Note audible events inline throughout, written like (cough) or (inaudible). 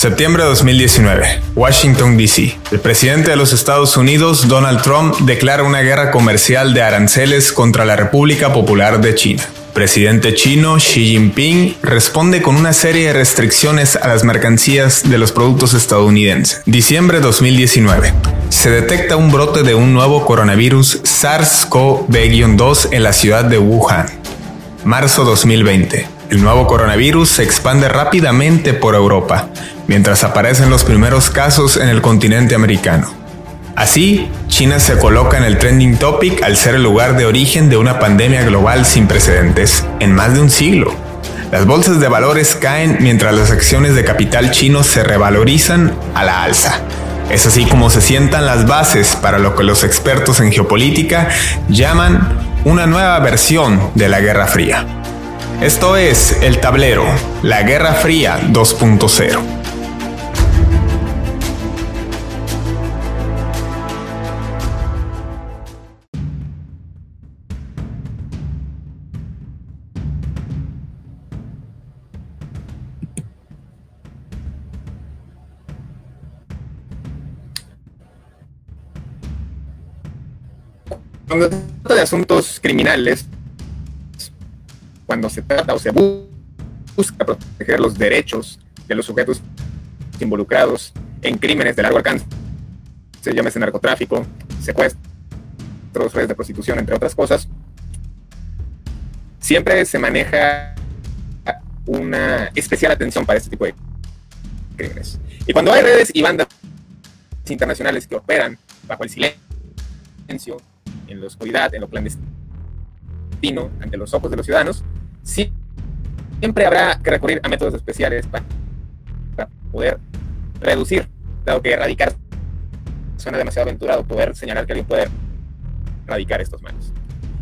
Septiembre de 2019, Washington, D.C. El presidente de los Estados Unidos, Donald Trump, declara una guerra comercial de aranceles contra la República Popular de China. Presidente chino Xi Jinping responde con una serie de restricciones a las mercancías de los productos estadounidenses. Diciembre 2019. Se detecta un brote de un nuevo coronavirus SARS-CoV-2 en la ciudad de Wuhan. Marzo 2020. El nuevo coronavirus se expande rápidamente por Europa, mientras aparecen los primeros casos en el continente americano. Así, China se coloca en el trending topic al ser el lugar de origen de una pandemia global sin precedentes en más de un siglo. Las bolsas de valores caen mientras las acciones de capital chino se revalorizan a la alza. Es así como se sientan las bases para lo que los expertos en geopolítica llaman una nueva versión de la Guerra Fría. Esto es El Tablero, la Guerra Fría 2.0. Cuando se trata de asuntos criminales, cuando se trata o se busca proteger los derechos de los sujetos involucrados en crímenes de largo alcance, se llama ese narcotráfico, secuestros, redes de prostitución, entre otras cosas, siempre se maneja una especial atención para este tipo de crímenes. Y cuando hay redes y bandas internacionales que operan bajo el silencio en la oscuridad, en lo clandestino, ante los ojos de los ciudadanos, siempre habrá que recurrir a métodos especiales para, poder reducir, dado que erradicar suena demasiado aventurado, poder señalar que alguien puede erradicar estos males.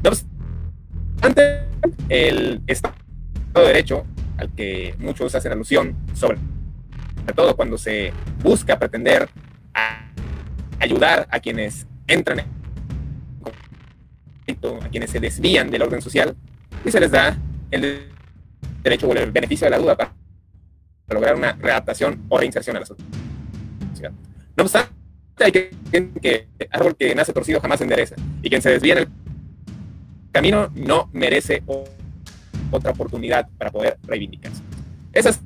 No obstante, el Estado de Derecho, al que muchos hacen alusión, sobre todo cuando se busca pretender ayudar a quienes entran a quienes se desvían del orden social y se les da el derecho o el beneficio de la duda para lograr una readaptación o reinserción a la sociedad. No obstante, hay que que árbol que nace torcido jamás endereza y quien se desvía en el camino no merece otra oportunidad para poder reivindicarse. Ese es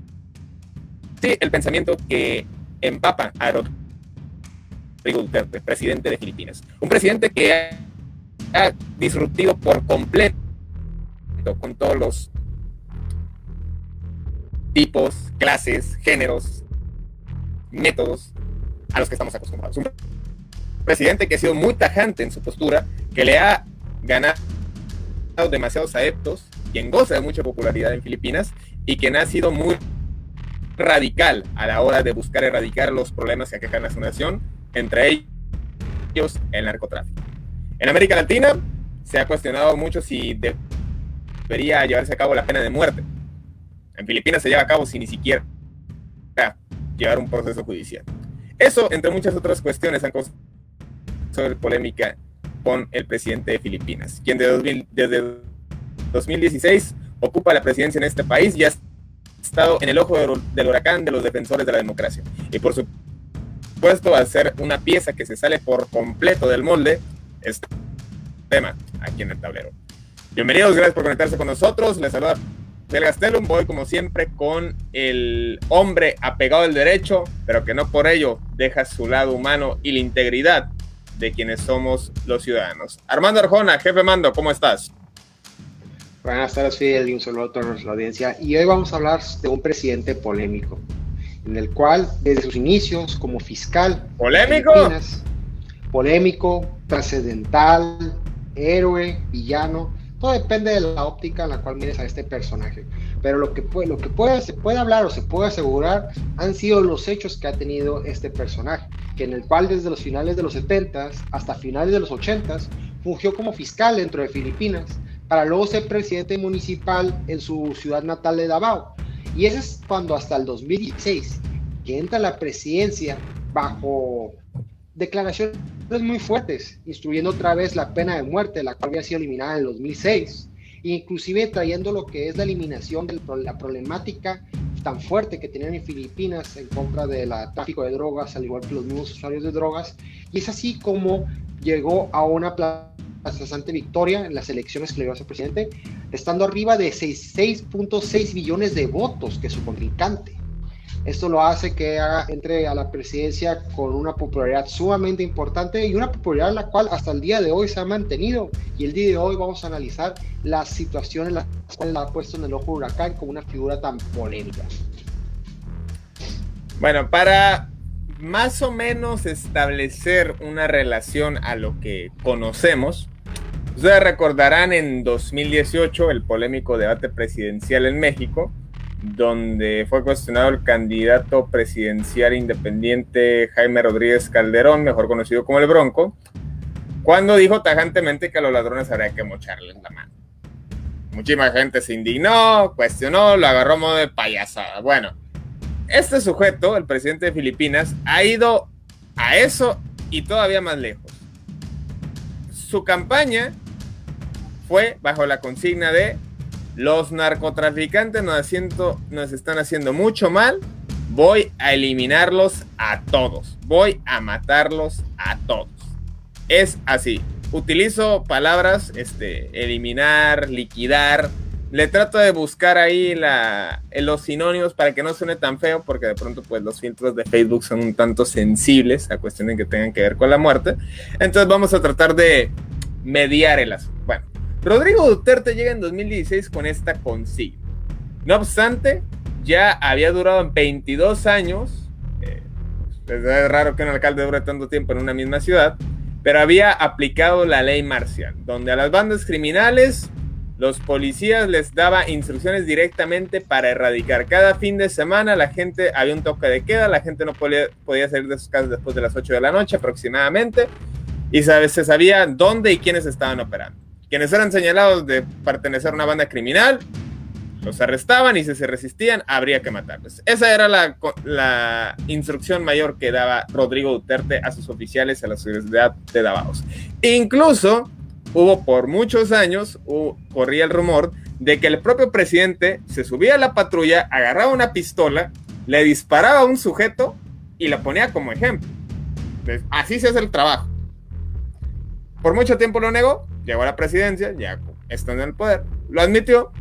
sí, el pensamiento que empapa a Rodrigo Duterte, presidente de Filipinas. Un presidente que ha disruptivo por completo con todos los tipos, clases, géneros, métodos a los que estamos acostumbrados. Un presidente que ha sido muy tajante en su postura, que le ha ganado demasiados adeptos, quien goza de mucha popularidad en Filipinas y quien ha sido muy radical a la hora de buscar erradicar los problemas que aquejan a su nación, entre ellos el narcotráfico. En América Latina se ha cuestionado mucho si debería llevarse a cabo la pena de muerte. En Filipinas se lleva a cabo sin ni siquiera llevar un proceso judicial. Eso, entre muchas otras cuestiones, han causado polémica con el presidente de Filipinas, quien desde 2016 ocupa la presidencia en este país y ha estado en el ojo del huracán de los defensores de la democracia. Y por supuesto, al ser una pieza que se sale por completo del molde, este tema aquí en el tablero. Bienvenidos, gracias por conectarse con nosotros. Les saluda Miguel Gastelum. Voy, como siempre, con el hombre apegado al derecho, pero que no por ello deja su lado humano y la integridad de quienes somos los ciudadanos. Armando Arjona, jefe mando, ¿cómo estás? Buenas tardes, Fidel, y un saludo a toda la audiencia. Y hoy vamos a hablar de un presidente polémico, en el cual, desde sus inicios como fiscal, ¿polémico? polémico, trascendental, héroe, villano, todo depende de la óptica en la cual mires a este personaje. Pero lo que, puede, lo que puede, se puede hablar o se puede asegurar han sido los hechos que ha tenido este personaje, que en el cual desde los finales de los 70 hasta finales de los 80 fungió como fiscal dentro de Filipinas, para luego ser presidente municipal en su ciudad natal de Davao. Y ese es cuando hasta el 2016, que entra la presidencia bajo declaraciones muy fuertes, instruyendo otra vez la pena de muerte, la cual había sido eliminada en el 2006, inclusive trayendo lo que es la eliminación de la problemática tan fuerte que tenían en Filipinas en contra del tráfico de drogas, al igual que los mismos usuarios de drogas. Y es así como llegó a una aplastante victoria en las elecciones que le dio a ser presidente, estando arriba de 6.6 millones de votos que su contrincante. Esto lo hace que entre a la presidencia con una popularidad sumamente importante y una popularidad la cual hasta el día de hoy se ha mantenido. Y el día de hoy vamos a analizar las situaciones en las cuales la ha puesto en el ojo huracán como una figura tan polémica. Bueno, para más o menos establecer una relación a lo que conocemos, ustedes recordarán en 2018 el polémico debate presidencial en México, donde fue cuestionado el candidato presidencial independiente Jaime Rodríguez Calderón, mejor conocido como el Bronco, cuando dijo tajantemente que a los ladrones habría que mocharles la mano. Muchísima gente se indignó, cuestionó, lo agarró modo de payasada. Bueno, este sujeto, el presidente de Filipinas, ha ido a eso y todavía más lejos. Su campaña fue bajo la consigna de los narcotraficantes nos, están haciendo mucho mal. Voy a eliminarlos a todos. Voy a matarlos a todos. Es así. Utilizo palabras, este, eliminar, liquidar. Le trato de buscar ahí los sinónimos para que no suene tan feo, porque de pronto pues los filtros de Facebook son un tanto sensibles a cuestiones que tengan que ver con la muerte. Entonces vamos a tratar de mediar el asunto. Bueno, Rodrigo Duterte llega en 2016 con esta consigna. No obstante, ya había durado 22 años. Eh, es raro que un alcalde dure tanto tiempo en una misma ciudad, pero había aplicado la ley marcial, donde a las bandas criminales los policías les daba instrucciones directamente para erradicar. Cada fin de semana la gente había un toque de queda, la gente no podía, podía salir de sus casas después de las 8 de la noche aproximadamente, y se sabía dónde y quiénes estaban operando. Quienes eran señalados de pertenecer a una banda criminal, los arrestaban y si se resistían, habría que matarlos. Esa era la, instrucción mayor que daba Rodrigo Duterte a sus oficiales a la Universidad de Davos. Incluso hubo por muchos años, corría el rumor de que el propio presidente se subía a la patrulla, agarraba una pistola, le disparaba a un sujeto y la ponía como ejemplo. así se hace el trabajo. Por mucho tiempo lo negó, llegó a la presidencia, ya está en el poder, lo admitió.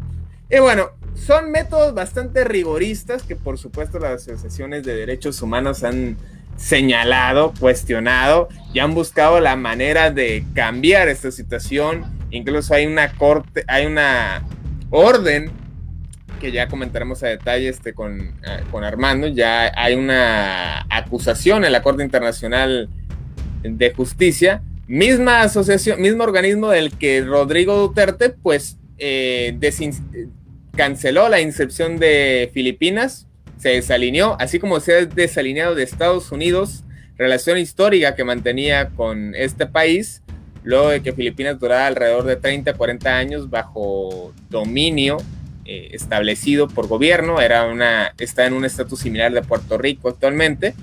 Y bueno, son métodos bastante rigoristas que por supuesto las asociaciones de derechos humanos han señalado, cuestionado y han buscado la manera de cambiar esta situación. Incluso hay una corte, hay una orden que ya comentaremos a detalle este con, eh, con Armando, ya hay una acusación en la Corte Internacional de Justicia Misma asociación, mismo organismo del que Rodrigo Duterte, pues, eh, canceló la inscripción de Filipinas, se desalineó, así como se ha desalineado de Estados Unidos, relación histórica que mantenía con este país, luego de que Filipinas durara alrededor de 30, 40 años bajo dominio eh, establecido por gobierno, era una, está en un estatus similar de Puerto Rico actualmente.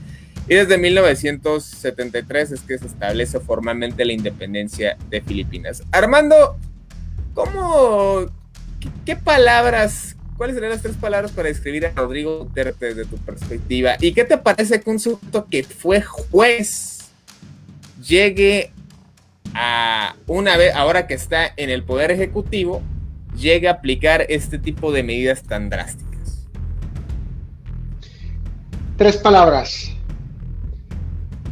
Y desde 1973 es que se establece formalmente la independencia de Filipinas. Armando, ¿cómo, qué, palabras, cuáles serían las tres palabras para describir a Rodrigo Duterte desde tu perspectiva? ¿Y qué te parece que un sujeto que fue juez llegue a una vez, ahora que está en el poder ejecutivo, llegue a aplicar este tipo de medidas tan drásticas? Tres palabras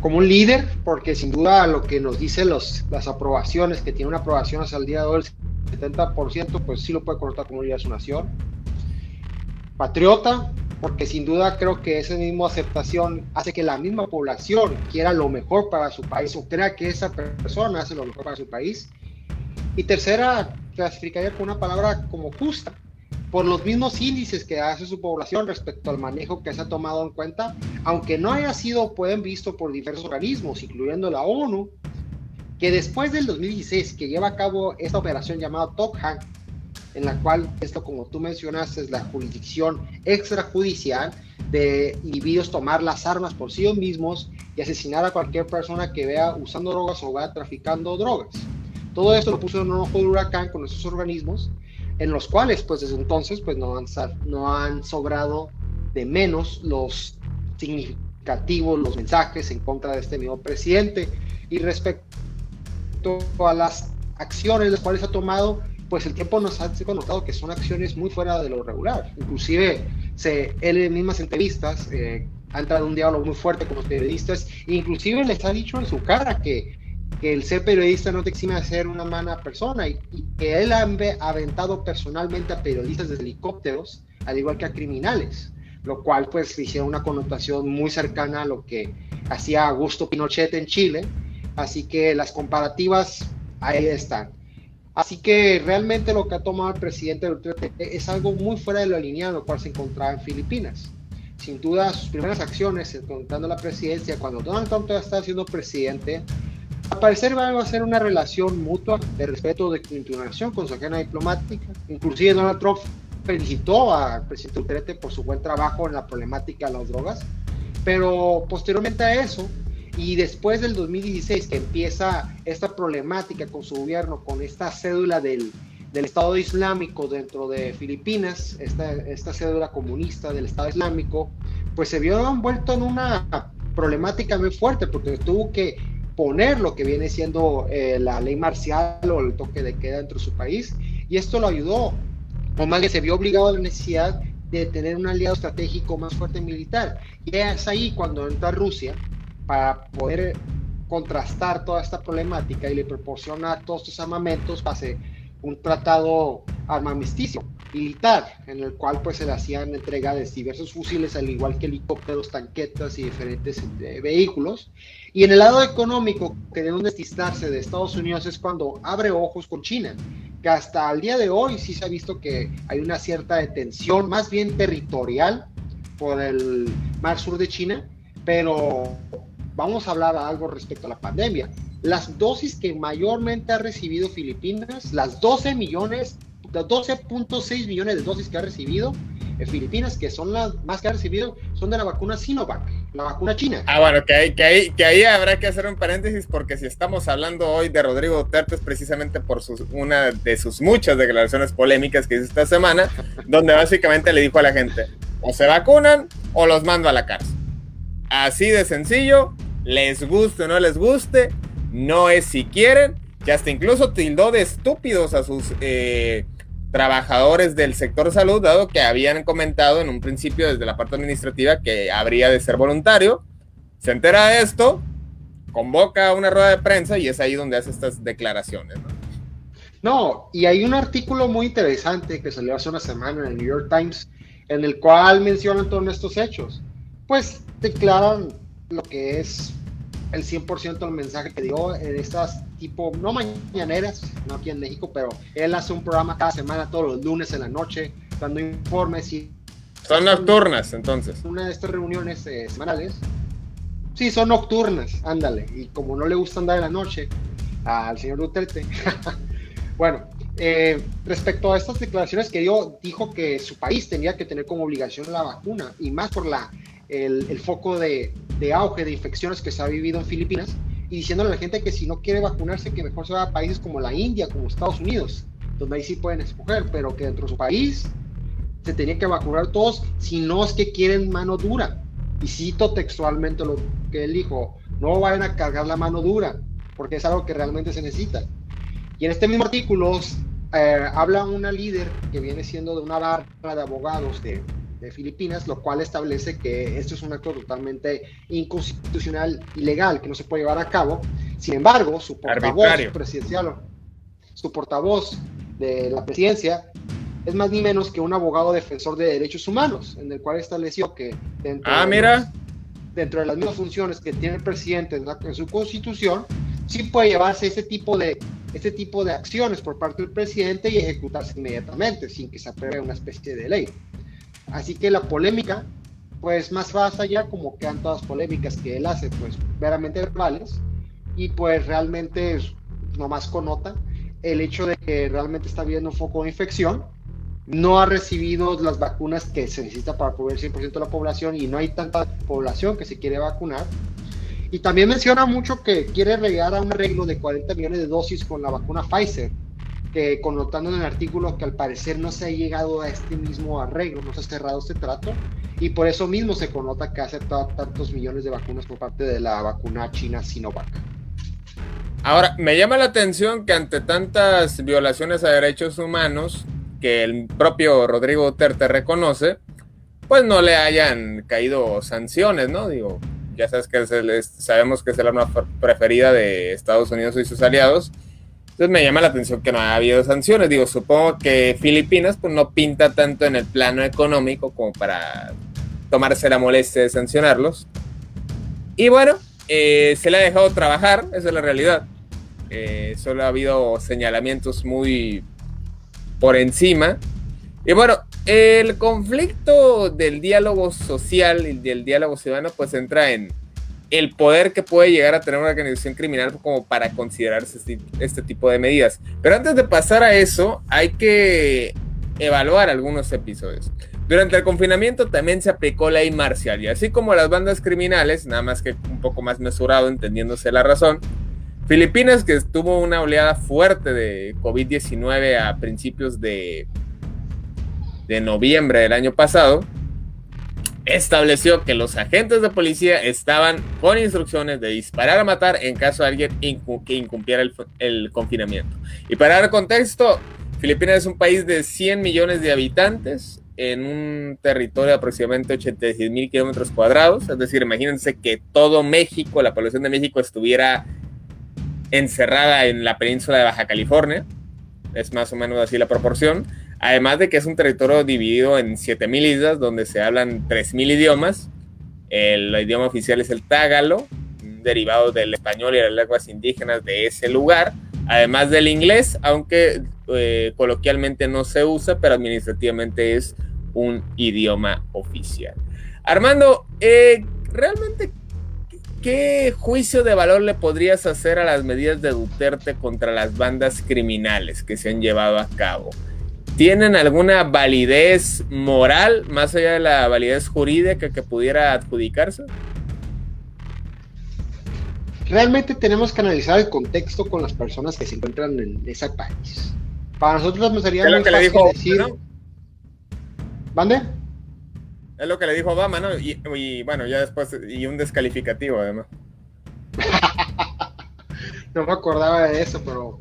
como un líder, porque sin duda lo que nos dicen los, las aprobaciones, que tiene una aprobación hasta el día de hoy, el 70%, pues sí lo puede contar como líder de su nación. Patriota, porque sin duda creo que esa misma aceptación hace que la misma población quiera lo mejor para su país o crea que esa persona hace lo mejor para su país. Y tercera, clasificaría con una palabra como justa, por los mismos índices que hace su población respecto al manejo que se ha tomado en cuenta, aunque no haya sido pueden visto por diversos organismos, incluyendo la ONU, que después del 2016 que lleva a cabo esta operación llamada Tokhan, en la cual esto como tú mencionaste es la jurisdicción extrajudicial de individuos tomar las armas por sí mismos y asesinar a cualquier persona que vea usando drogas o vea traficando drogas. Todo esto lo puso en un ojo de huracán con esos organismos en los cuales pues desde entonces pues no han, no sobrado de menos los significativos, los mensajes en contra de este nuevo presidente. Y respecto a las acciones las cuales ha tomado, pues el tiempo nos ha notado que son acciones muy fuera de lo regular. Inclusive se, él en mismas entrevistas eh, ha entrado en un diálogo muy fuerte con los periodistas, e inclusive les ha dicho en su cara que, que el ser periodista no te exime de ser una mala persona y, que él ha aventado personalmente a periodistas de helicópteros, al igual que a criminales, lo cual pues hicieron una connotación muy cercana a lo que hacía Augusto Pinochet en Chile, así que las comparativas ahí están. Así que realmente lo que ha tomado el presidente Duterte es algo muy fuera de lo alineado, lo cual se encontraba en Filipinas. Sin duda, sus primeras acciones, encontrando la presidencia, cuando Donald Trump todavía estaba siendo presidente, parecer va a ser una relación mutua de respeto de continuación con su agenda diplomática. Inclusive Donald Trump felicitó al presidente Duterte por su buen trabajo en la problemática de las drogas, pero posteriormente a eso, y después del 2016, que empieza esta problemática con su gobierno, con esta cédula del, del Estado Islámico dentro de Filipinas, esta, esta cédula comunista del Estado Islámico, pues se vio envuelto en una problemática muy fuerte, porque tuvo que poner lo que viene siendo eh, la ley marcial o el toque de queda dentro de su país, y esto lo ayudó, o más que se vio obligado a la necesidad de tener un aliado estratégico más fuerte militar. Y es ahí cuando entra Rusia, para poder contrastar toda esta problemática y le proporciona todos estos armamentos, hace un tratado armamisticio militar en el cual pues se le hacían entrega de diversos fusiles al igual que helicópteros, tanquetas y diferentes eh, vehículos y en el lado económico que deben destistarse de Estados Unidos es cuando abre ojos con China que hasta el día de hoy sí se ha visto que hay una cierta detención más bien territorial por el mar sur de China pero vamos a hablar algo respecto a la pandemia. Las dosis que mayormente ha recibido Filipinas, las 12 millones, 12.6 millones de dosis que ha recibido en Filipinas, que son las más que ha recibido, son de la vacuna Sinovac, la vacuna china. Ah, bueno, que ahí, que, ahí, que ahí habrá que hacer un paréntesis, porque si estamos hablando hoy de Rodrigo Duterte es precisamente por sus, una de sus muchas declaraciones polémicas que hizo esta semana, (laughs) donde básicamente le dijo a la gente, o se vacunan o los mando a la cárcel. Así de sencillo, les guste o no les guste, no es si quieren, que hasta incluso tildó de estúpidos a sus eh, trabajadores del sector salud, dado que habían comentado en un principio desde la parte administrativa que habría de ser voluntario. Se entera de esto, convoca una rueda de prensa y es ahí donde hace estas declaraciones. No, y hay un artículo muy interesante que salió hace una semana en el New York Times en el cual mencionan todos estos hechos. Pues declaran lo que es el 100% del mensaje que dio en estas tipo, no mañaneras, no aquí en México, pero él hace un programa cada semana, todos los lunes en la noche, dando informes y... Son nocturnas, entonces. Una de estas reuniones eh, semanales. Sí, son nocturnas, ándale. Y como no le gusta andar en la noche al señor Duterte. (laughs) bueno, eh, respecto a estas declaraciones que dio, dijo que su país tenía que tener como obligación la vacuna, y más por la el, foco de, auge de infecciones que se ha vivido en Filipinas y diciéndole a la gente que si no quiere vacunarse, que mejor se vaya a países como la India, como Estados Unidos, donde ahí sí pueden escoger, pero que dentro de su país se tenía que vacunar todos si no es que quieren mano dura. Y cito textualmente lo que él dijo, no vayan a cargar la mano dura, porque es algo que realmente se necesita. Y en este mismo artículo eh, habla una líder que viene siendo de una barra de abogados de, de Filipinas, lo cual establece que esto es un acto totalmente inconstitucional, ilegal, que no se puede llevar a cabo. Sin embargo, su portavoz presidencial, su portavoz de la presidencia, es más ni menos que un abogado defensor de derechos humanos, en el cual estableció que dentro, ah, de, mira. dentro de las mismas funciones que tiene el presidente en, su constitución, sí puede llevarse ese tipo de este tipo de acciones por parte del presidente y ejecutarse inmediatamente sin que se apruebe una especie de ley. Así que la polémica, pues más vas allá, como quedan todas las polémicas que él hace, pues veramente verbales, y pues realmente nomás connota el hecho de que realmente está viendo un foco de infección, no ha recibido las vacunas que se necesita para cubrir el 100% de la población y no hay tanta población que se quiere vacunar. Y también menciona mucho que quiere llegar a un arreglo de 40 millones de dosis con la vacuna Pfizer connotando en el artículo que al parecer no se ha llegado a este mismo arreglo, no se ha cerrado este trato y por eso mismo se connota que ha aceptado tantos millones de vacunas por parte de la vacuna china Sinovac. Ahora, me llama la atención que ante tantas violaciones a derechos humanos que el propio Rodrigo Duterte reconoce, pues no le hayan caído sanciones, ¿no? Digo, ya sabes que sabemos que es la arma preferida de Estados Unidos y sus aliados. Entonces me llama la atención que no haya habido sanciones. Digo, supongo que Filipinas pues no pinta tanto en el plano económico como para tomarse la molestia de sancionarlos. Y bueno, eh, se le ha dejado trabajar, esa es la realidad. Eh, solo ha habido señalamientos muy por encima. Y bueno, el conflicto del diálogo social y del diálogo ciudadano pues entra en el poder que puede llegar a tener una organización criminal como para considerarse este, este tipo de medidas. Pero antes de pasar a eso, hay que evaluar algunos episodios. Durante el confinamiento también se aplicó ley marcial y así como las bandas criminales, nada más que un poco más mesurado entendiéndose la razón, Filipinas que tuvo una oleada fuerte de COVID-19 a principios de de noviembre del año pasado, estableció que los agentes de policía estaban con instrucciones de disparar a matar en caso de alguien que incumpliera el, confinamiento. Y para dar contexto, Filipinas es un país de 100 millones de habitantes en un territorio de aproximadamente 86 mil kilómetros cuadrados. Es decir, imagínense que todo México, la población de México estuviera encerrada en la península de Baja California. Es más o menos así la proporción. Además de que es un territorio dividido en 7.000 islas donde se hablan 3.000 idiomas. El idioma oficial es el tágalo, derivado del español y las lenguas indígenas de ese lugar. Además del inglés, aunque eh, coloquialmente no se usa, pero administrativamente es un idioma oficial. Armando, eh, ¿realmente qué juicio de valor le podrías hacer a las medidas de Duterte contra las bandas criminales que se han llevado a cabo? ¿Tienen alguna validez moral más allá de la validez jurídica que pudiera adjudicarse? Realmente tenemos que analizar el contexto con las personas que se encuentran en ese país. Para nosotros nos sería muy fácil decir... ¿Mande? Es lo que le dijo Obama, ¿no? Y, bueno, ya después, y un descalificativo además. (laughs) no me acordaba de eso, pero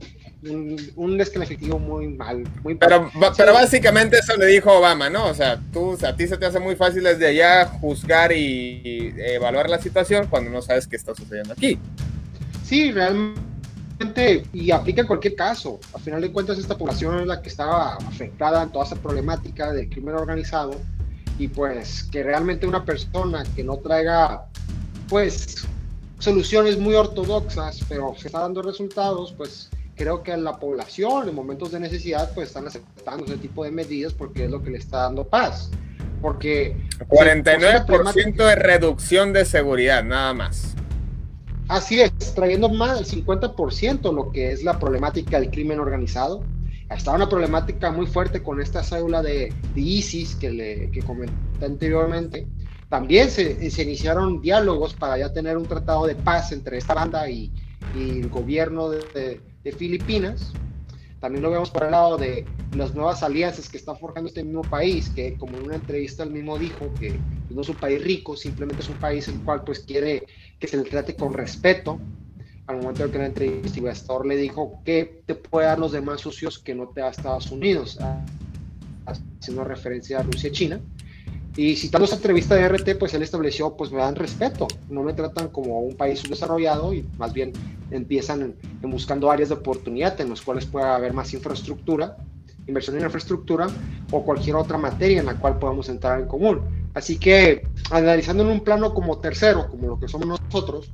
un, un descalificativo muy mal. Muy pero, pero básicamente eso le dijo Obama, ¿no? O sea, tú, a ti se te hace muy fácil desde allá juzgar y, evaluar la situación cuando no sabes qué está sucediendo aquí. Sí, realmente, y aplica en cualquier caso. Al final de cuentas, esta población es la que estaba afectada en toda esa problemática del crimen organizado y pues que realmente una persona que no traiga, pues, soluciones muy ortodoxas, pero se está dando resultados, pues creo que la población en momentos de necesidad pues están aceptando ese tipo de medidas porque es lo que le está dando paz. Porque 49% de reducción de seguridad, nada más. Así es, trayendo más del 50% lo que es la problemática del crimen organizado. Está una problemática muy fuerte con esta cédula de, ISIS que, le, que comenté anteriormente. También se, se, iniciaron diálogos para ya tener un tratado de paz entre esta banda y, y el gobierno de, de Filipinas. También lo vemos por el lado de las nuevas alianzas que está forjando este mismo país, que como en una entrevista él mismo dijo que no es un país rico, simplemente es un país el cual pues quiere que se le trate con respeto. Al momento de que la entrevista le dijo que te puede dar los demás socios que no te da Estados Unidos, haciendo referencia a Rusia y China. Y citando esa entrevista de RT, pues él estableció, pues me dan respeto, no me tratan como un país subdesarrollado y más bien empiezan en, buscando áreas de oportunidad en las cuales pueda haber más infraestructura, inversión en infraestructura o cualquier otra materia en la cual podamos entrar en común. Así que analizando en un plano como tercero, como lo que somos nosotros,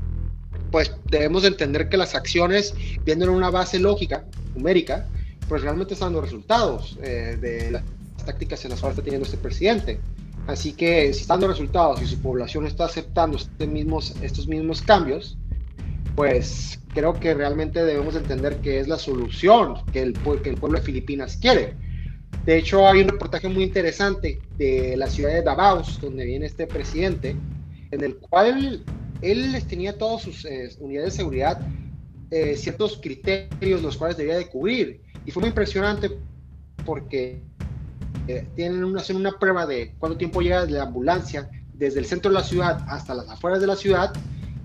pues debemos entender que las acciones, viendo en una base lógica, numérica, pues realmente están dando resultados eh, de las tácticas en las cuales está teniendo este presidente. Así que si están dando resultados y su población está aceptando este mismos, estos mismos cambios, pues creo que realmente debemos entender que es la solución que el, que el pueblo de Filipinas quiere. De hecho, hay un reportaje muy interesante de la ciudad de Davao, donde viene este presidente, en el cual él les tenía todas sus eh, unidades de seguridad eh, ciertos criterios los cuales debía de cubrir. Y fue muy impresionante porque tienen una, hacen una prueba de cuánto tiempo llega de la ambulancia desde el centro de la ciudad hasta las afueras de la ciudad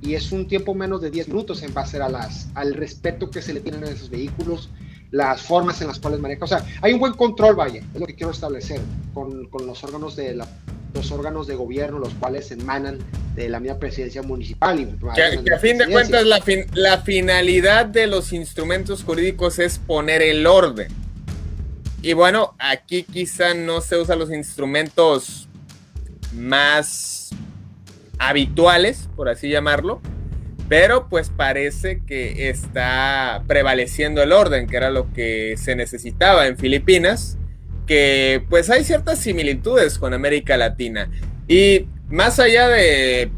y es un tiempo menos de 10 minutos en base a las, al respeto que se le tienen a esos vehículos, las formas en las cuales maneja. O sea, hay un buen control, vaya, es lo que quiero establecer con, con los órganos de la, los órganos de gobierno, los cuales emanan de la misma presidencia municipal. Y, que, a fin de cuentas la, la finalidad de los instrumentos jurídicos es poner el orden. Y bueno, aquí quizá no se usan los instrumentos más habituales, por así llamarlo, pero pues parece que está prevaleciendo el orden, que era lo que se necesitaba en Filipinas, que pues hay ciertas similitudes con América Latina. Y más allá de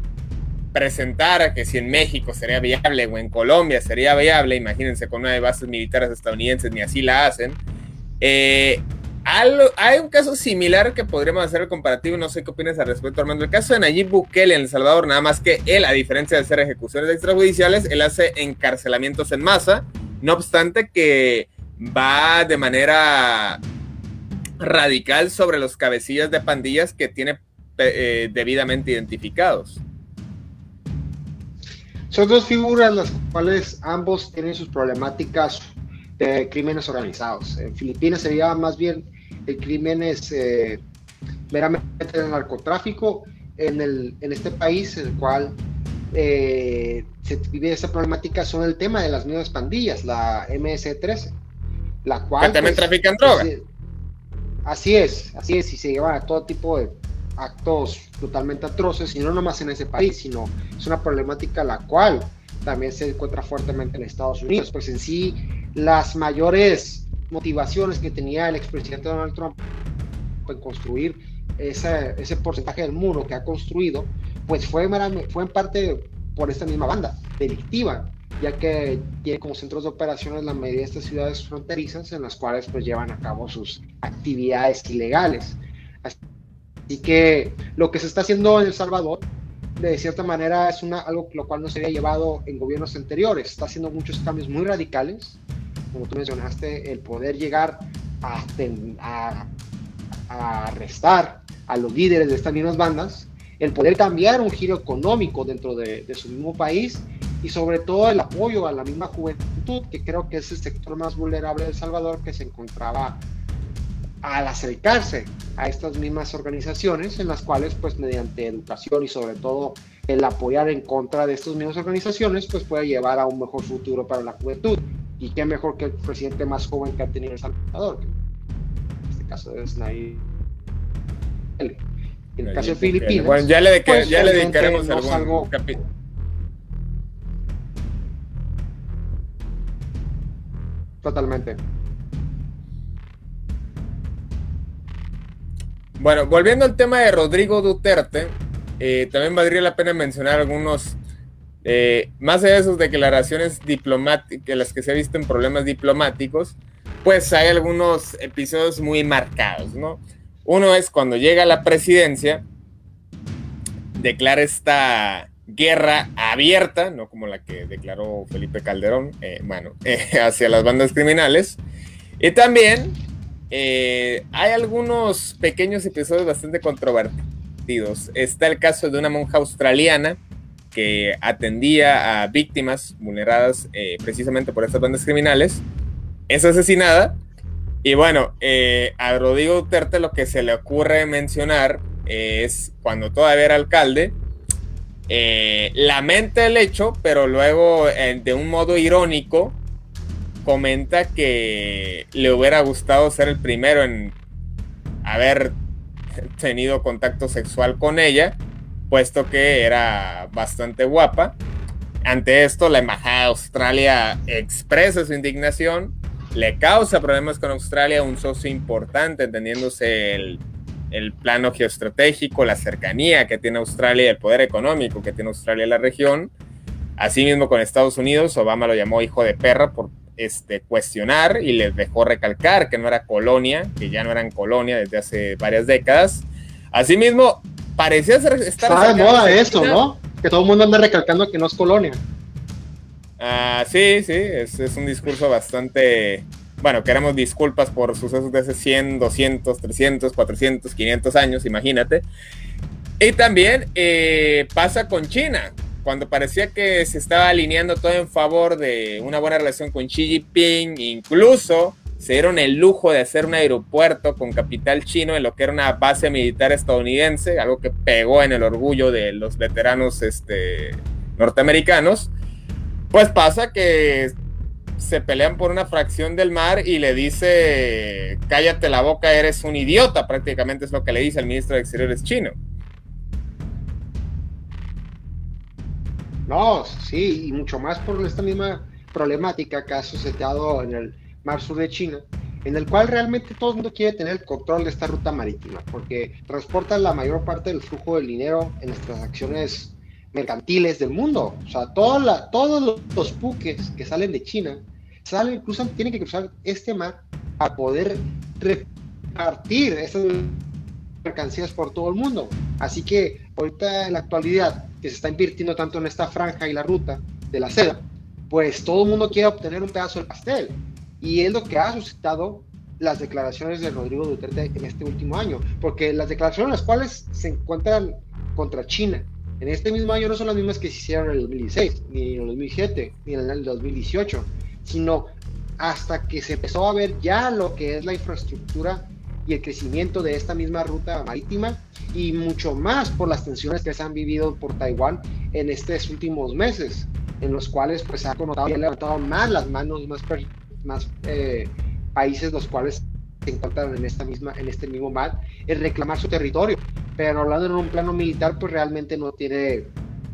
presentar que si en México sería viable o en Colombia sería viable, imagínense con una de bases militares estadounidenses, ni así la hacen. Eh, hay un caso similar que podríamos hacer el comparativo, no sé qué opinas al respecto, Armando. El caso de Nayib Bukele en El Salvador, nada más que él, a diferencia de hacer ejecuciones extrajudiciales, él hace encarcelamientos en masa, no obstante que va de manera radical sobre los cabecillas de pandillas que tiene eh, debidamente identificados. Son dos figuras las cuales ambos tienen sus problemáticas de crímenes organizados. En Filipinas sería más bien el crimen es eh, meramente el narcotráfico. En, el, en este país, en el cual eh, se vive esa problemática, son el tema de las mismas pandillas, la MS-13, la cual... también pues, trafican drogas. Pues, así es, así es, y se llevan a todo tipo de actos totalmente atroces, y no nomás en ese país, sino es una problemática la cual también se encuentra fuertemente en Estados Unidos, pues en sí las mayores motivaciones que tenía el expresidente Donald Trump en construir ese, ese porcentaje del muro que ha construido, pues fue, fue en parte por esta misma banda delictiva, ya que tiene como centros de operaciones la mayoría de estas ciudades fronterizas en las cuales pues llevan a cabo sus actividades ilegales. Así que lo que se está haciendo en El Salvador, de cierta manera, es una, algo lo cual no se había llevado en gobiernos anteriores. Está haciendo muchos cambios muy radicales, como tú mencionaste, el poder llegar a, a, arrestar a los líderes de estas mismas bandas, el poder cambiar un giro económico dentro de, de, su mismo país y sobre todo el apoyo a la misma juventud, que creo que es el sector más vulnerable de El Salvador, que se encontraba al acercarse a estas mismas organizaciones en las cuales pues mediante educación y sobre todo el apoyar en contra de estas mismas organizaciones pues puede llevar a un mejor futuro para la juventud y qué mejor que el presidente más joven que ha tenido El Salvador en este caso es Nayib en el caso de Filipinas bueno ya le, pues, ya le dedicaremos algún capítulo totalmente. Bueno, volviendo al tema de Rodrigo Duterte, eh, también valdría la pena mencionar algunos, eh, más allá de sus declaraciones diplomáticas, las que se ha visto en problemas diplomáticos, pues hay algunos episodios muy marcados, ¿no? Uno es cuando llega a la presidencia, declara esta guerra abierta, no como la que declaró Felipe Calderón, eh, bueno, (laughs) hacia las bandas criminales. Y también eh, hay algunos pequeños episodios bastante controvertidos. Está el caso de una monja australiana que atendía a víctimas vulneradas eh, precisamente por estas bandas criminales. Es asesinada. Y bueno, eh, a Rodrigo Duterte lo que se le ocurre mencionar es cuando todavía era alcalde, lamenta el hecho, pero luego de un modo irónico comenta que le hubiera gustado ser el primero en haber tenido contacto sexual con ella, puesto que era bastante guapa. Ante esto, la Embajada de Australia expresa su indignación, le causa problemas con Australia, un socio importante, entendiéndose el, el plano geoestratégico, la cercanía que tiene Australia, el poder económico que tiene Australia en la región. Asimismo con Estados Unidos, Obama lo llamó hijo de perra por este, cuestionar y les dejó recalcar que no era colonia, que ya no eran colonia desde hace varias décadas. Asimismo, parecía estar... Está de moda eso, ¿no? Que todo el mundo anda recalcando que no es colonia. Ah, sí, sí, es, un discurso bastante bueno, queremos disculpas por sucesos de hace 100, 200, 300, 400, 500 años, imagínate. Y también eh, pasa con China, cuando parecía que se estaba alineando todo en favor de una buena relación con Xi Jinping, incluso se dieron el lujo de hacer un aeropuerto con capital chino en lo que era una base militar estadounidense, algo que pegó en el orgullo de los veteranos este, norteamericanos. Pues pasa que se pelean por una fracción del mar y le dice, cállate la boca, eres un idiota, prácticamente es lo que le dice el ministro de Exteriores chino. No, sí, y mucho más por esta misma problemática que ha suscitado en el mar sur de China, en el cual realmente todo el mundo quiere tener el control de esta ruta marítima, porque transporta la mayor parte del flujo del dinero en las transacciones mercantiles del mundo. O sea, todos los buques que salen de China, salen, cruzan, tienen que cruzar este mar a poder repartir esas mercancías por todo el mundo. Así que ahorita en la actualidad, que se está invirtiendo tanto en esta franja y la ruta de la seda, pues todo el mundo quiere obtener un pedazo del pastel. Y es lo que ha suscitado las declaraciones de Rodrigo Duterte en este último año, porque las declaraciones las cuales se encuentran contra China en este mismo año no son las mismas que se hicieron en el 2016, ni en el 2007, ni en el 2018, sino hasta que se empezó a ver ya lo que es la infraestructura y el crecimiento de esta misma ruta marítima y mucho más por las tensiones que se han vivido por Taiwán en estos últimos meses, en los cuales pues ha conotado y ha levantado más las manos más, más eh, países los cuales se encuentran en esta misma en este mismo mar en reclamar su territorio. Pero hablando en un plano militar, pues realmente no tiene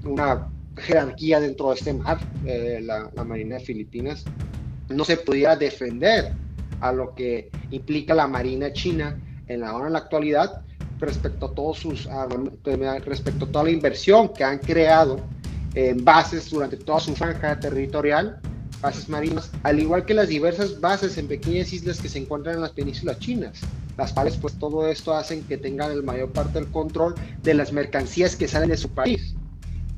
una jerarquía dentro de este mar, eh, la, Marina de Filipinas, no se pudiera defender a lo que implica la Marina China en la hora en la actualidad respecto a todos sus respecto a toda la inversión que han creado en bases durante toda su franja territorial bases marinas, al igual que las diversas bases en pequeñas islas que se encuentran en las penínsulas chinas, las cuales pues todo esto hacen que tengan el mayor parte del control de las mercancías que salen de su país,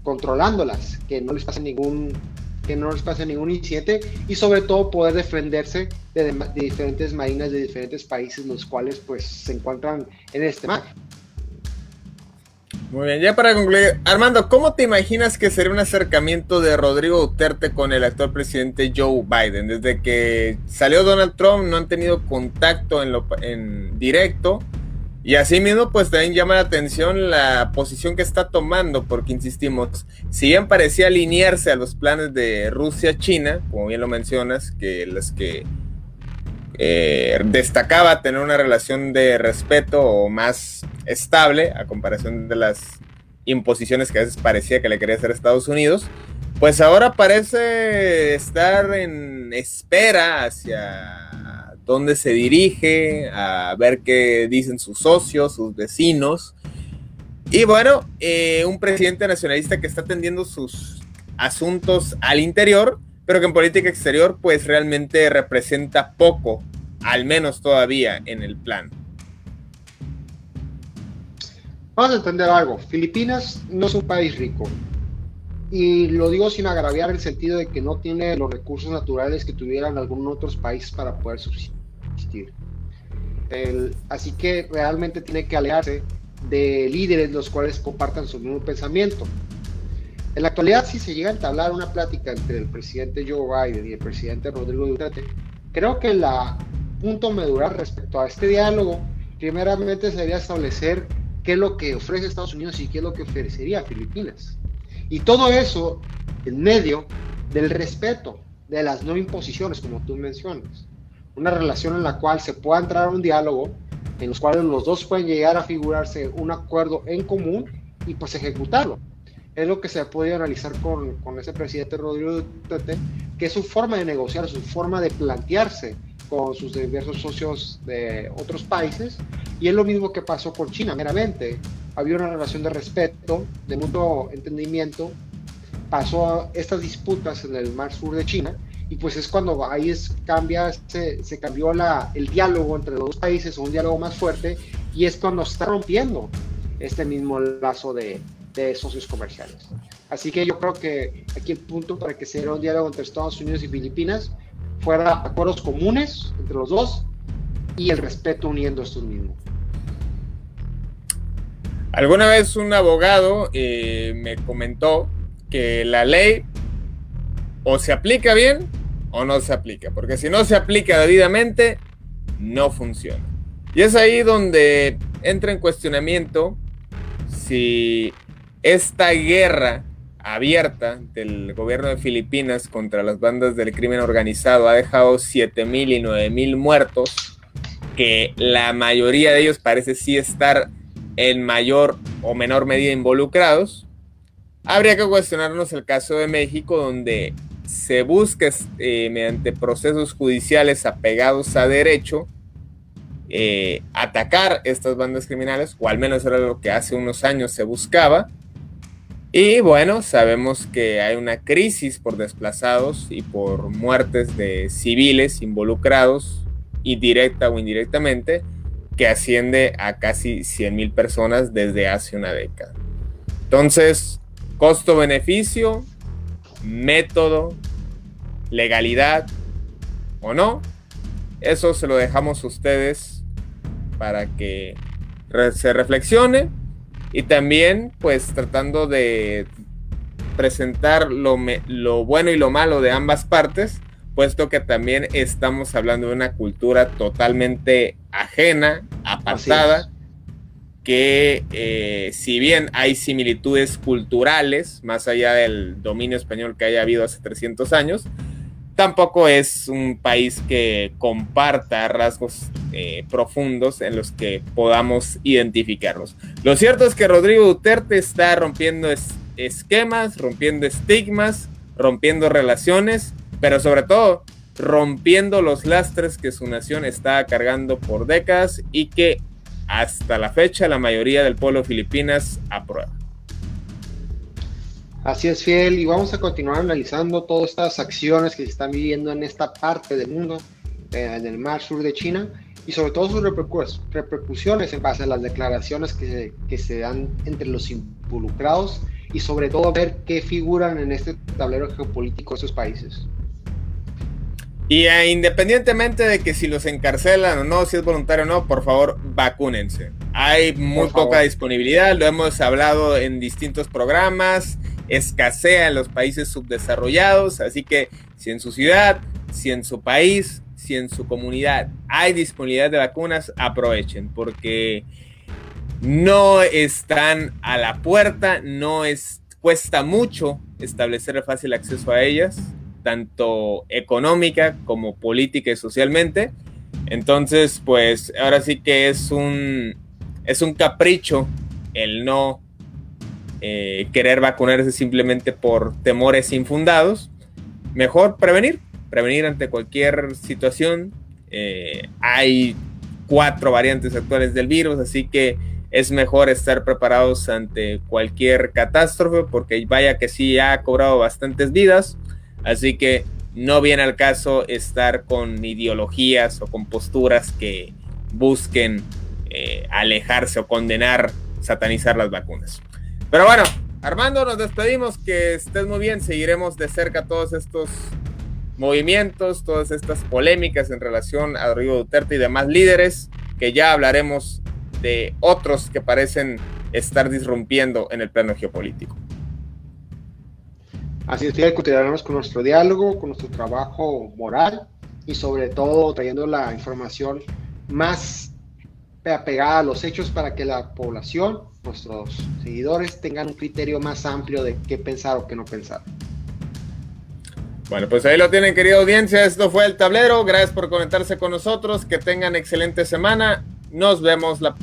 controlándolas, que no les pase ningún que no les pase ningún incidente y sobre todo poder defenderse de, de diferentes marinas de diferentes países los cuales pues se encuentran en este mar. Muy bien, ya para concluir, Armando, ¿cómo te imaginas que sería un acercamiento de Rodrigo Duterte con el actual presidente Joe Biden? Desde que salió Donald Trump no han tenido contacto en, lo, en directo y asimismo pues también llama la atención la posición que está tomando porque insistimos, si bien parecía alinearse a los planes de Rusia-China, como bien lo mencionas, que las que eh, destacaba tener una relación de respeto o más estable a comparación de las imposiciones que a veces parecía que le quería hacer Estados Unidos, pues ahora parece estar en espera hacia dónde se dirige, a ver qué dicen sus socios, sus vecinos. Y bueno, eh, un presidente nacionalista que está atendiendo sus asuntos al interior, pero que en política exterior pues realmente representa poco, al menos todavía en el plan. Vamos a entender algo, Filipinas no es un país rico y lo digo sin agraviar el sentido de que no tiene los recursos naturales que tuvieran algunos otros países para poder subsistir. así que realmente tiene que alejarse de líderes los cuales compartan su mismo pensamiento. En la actualidad, si se llega a entablar una plática entre el presidente Joe Biden y el presidente Rodrigo Duterte, creo que el punto medular respecto a este diálogo, primeramente sería establecer qué es lo que ofrece Estados Unidos y qué es lo que ofrecería Filipinas. Y todo eso en medio del respeto de las no imposiciones, como tú mencionas. Una relación en la cual se pueda entrar a un diálogo, en los cuales los dos pueden llegar a figurarse un acuerdo en común y pues ejecutarlo es lo que se ha podido analizar con, con ese presidente Rodrigo Duterte, que es su forma de negociar, su forma de plantearse con sus diversos socios de otros países, y es lo mismo que pasó con China, meramente. Había una relación de respeto, de mutuo entendimiento, pasó estas disputas en el mar sur de China, y pues es cuando ahí es, cambia, se, se cambió la, el diálogo entre los dos países, un diálogo más fuerte, y es cuando está rompiendo este mismo lazo de, de socios comerciales. Así que yo creo que aquí el punto para que se un diálogo entre Estados Unidos y Filipinas fuera acuerdos comunes entre los dos y el respeto uniendo estos mismos. Alguna vez un abogado eh, me comentó que la ley o se aplica bien o no se aplica, porque si no se aplica debidamente, no funciona. Y es ahí donde entra en cuestionamiento si esta guerra abierta del gobierno de Filipinas contra las bandas del crimen organizado ha dejado 7.000 y 9.000 muertos, que la mayoría de ellos parece sí estar en mayor o menor medida involucrados. Habría que cuestionarnos el caso de México, donde se busca eh, mediante procesos judiciales apegados a derecho eh, atacar estas bandas criminales, o al menos era lo que hace unos años se buscaba. Y bueno, sabemos que hay una crisis por desplazados y por muertes de civiles involucrados, y directa o indirectamente, que asciende a casi 100.000 personas desde hace una década. Entonces, costo-beneficio, método, legalidad o no, eso se lo dejamos a ustedes para que se reflexione y también pues tratando de presentar lo, lo, bueno y lo malo de ambas partes, puesto que también estamos hablando de una cultura totalmente ajena, apartada, que eh, si bien hay similitudes culturales, más allá del dominio español que haya habido hace 300 años, tampoco es un país que comparta rasgos eh, profundos en los que podamos identificarlos. Lo cierto es que Rodrigo Duterte está rompiendo esquemas, rompiendo estigmas, rompiendo relaciones, pero sobre todo rompiendo los lastres que su nación está cargando por décadas y que hasta la fecha la mayoría del pueblo Filipinas aprueba. Así es, fiel, y vamos a continuar analizando todas estas acciones que se están viviendo en esta parte del mundo, eh, en el mar sur de China, y sobre todo sus repercusiones en base a las declaraciones que, que se dan entre los involucrados y sobre todo ver qué figuran en este tablero geopolítico de esos países. Y eh, independientemente de que si los encarcelan o no, si es voluntario o no, por favor, vacúnense. Hay muy poca disponibilidad, lo hemos hablado en distintos programas escasea en los países subdesarrollados, así que si en su ciudad, si en su país, si en su comunidad hay disponibilidad de vacunas, aprovechen, porque no están a la puerta, no es, cuesta mucho establecer fácil acceso a ellas, tanto económica como política y socialmente. Entonces, pues ahora sí que es un, es un capricho el no eh, querer vacunarse simplemente por temores infundados. Mejor prevenir, prevenir ante cualquier situación. Eh, hay cuatro variantes actuales del virus, así que es mejor estar preparados ante cualquier catástrofe, porque vaya que sí ha cobrado bastantes vidas, así que no viene al caso estar con ideologías o con posturas que busquen eh, alejarse o condenar, satanizar las vacunas. Pero bueno, Armando, nos despedimos. Que estés muy bien. Seguiremos de cerca todos estos movimientos, todas estas polémicas en relación a Rodrigo Duterte y demás líderes, que ya hablaremos de otros que parecen estar disrumpiendo en el plano geopolítico. Así es, que continuaremos con nuestro diálogo, con nuestro trabajo moral y sobre todo trayendo la información más apegada a los hechos para que la población nuestros seguidores tengan un criterio más amplio de qué pensar o qué no pensar. Bueno, pues ahí lo tienen, querida audiencia. Esto fue el tablero. Gracias por conectarse con nosotros. Que tengan excelente semana. Nos vemos la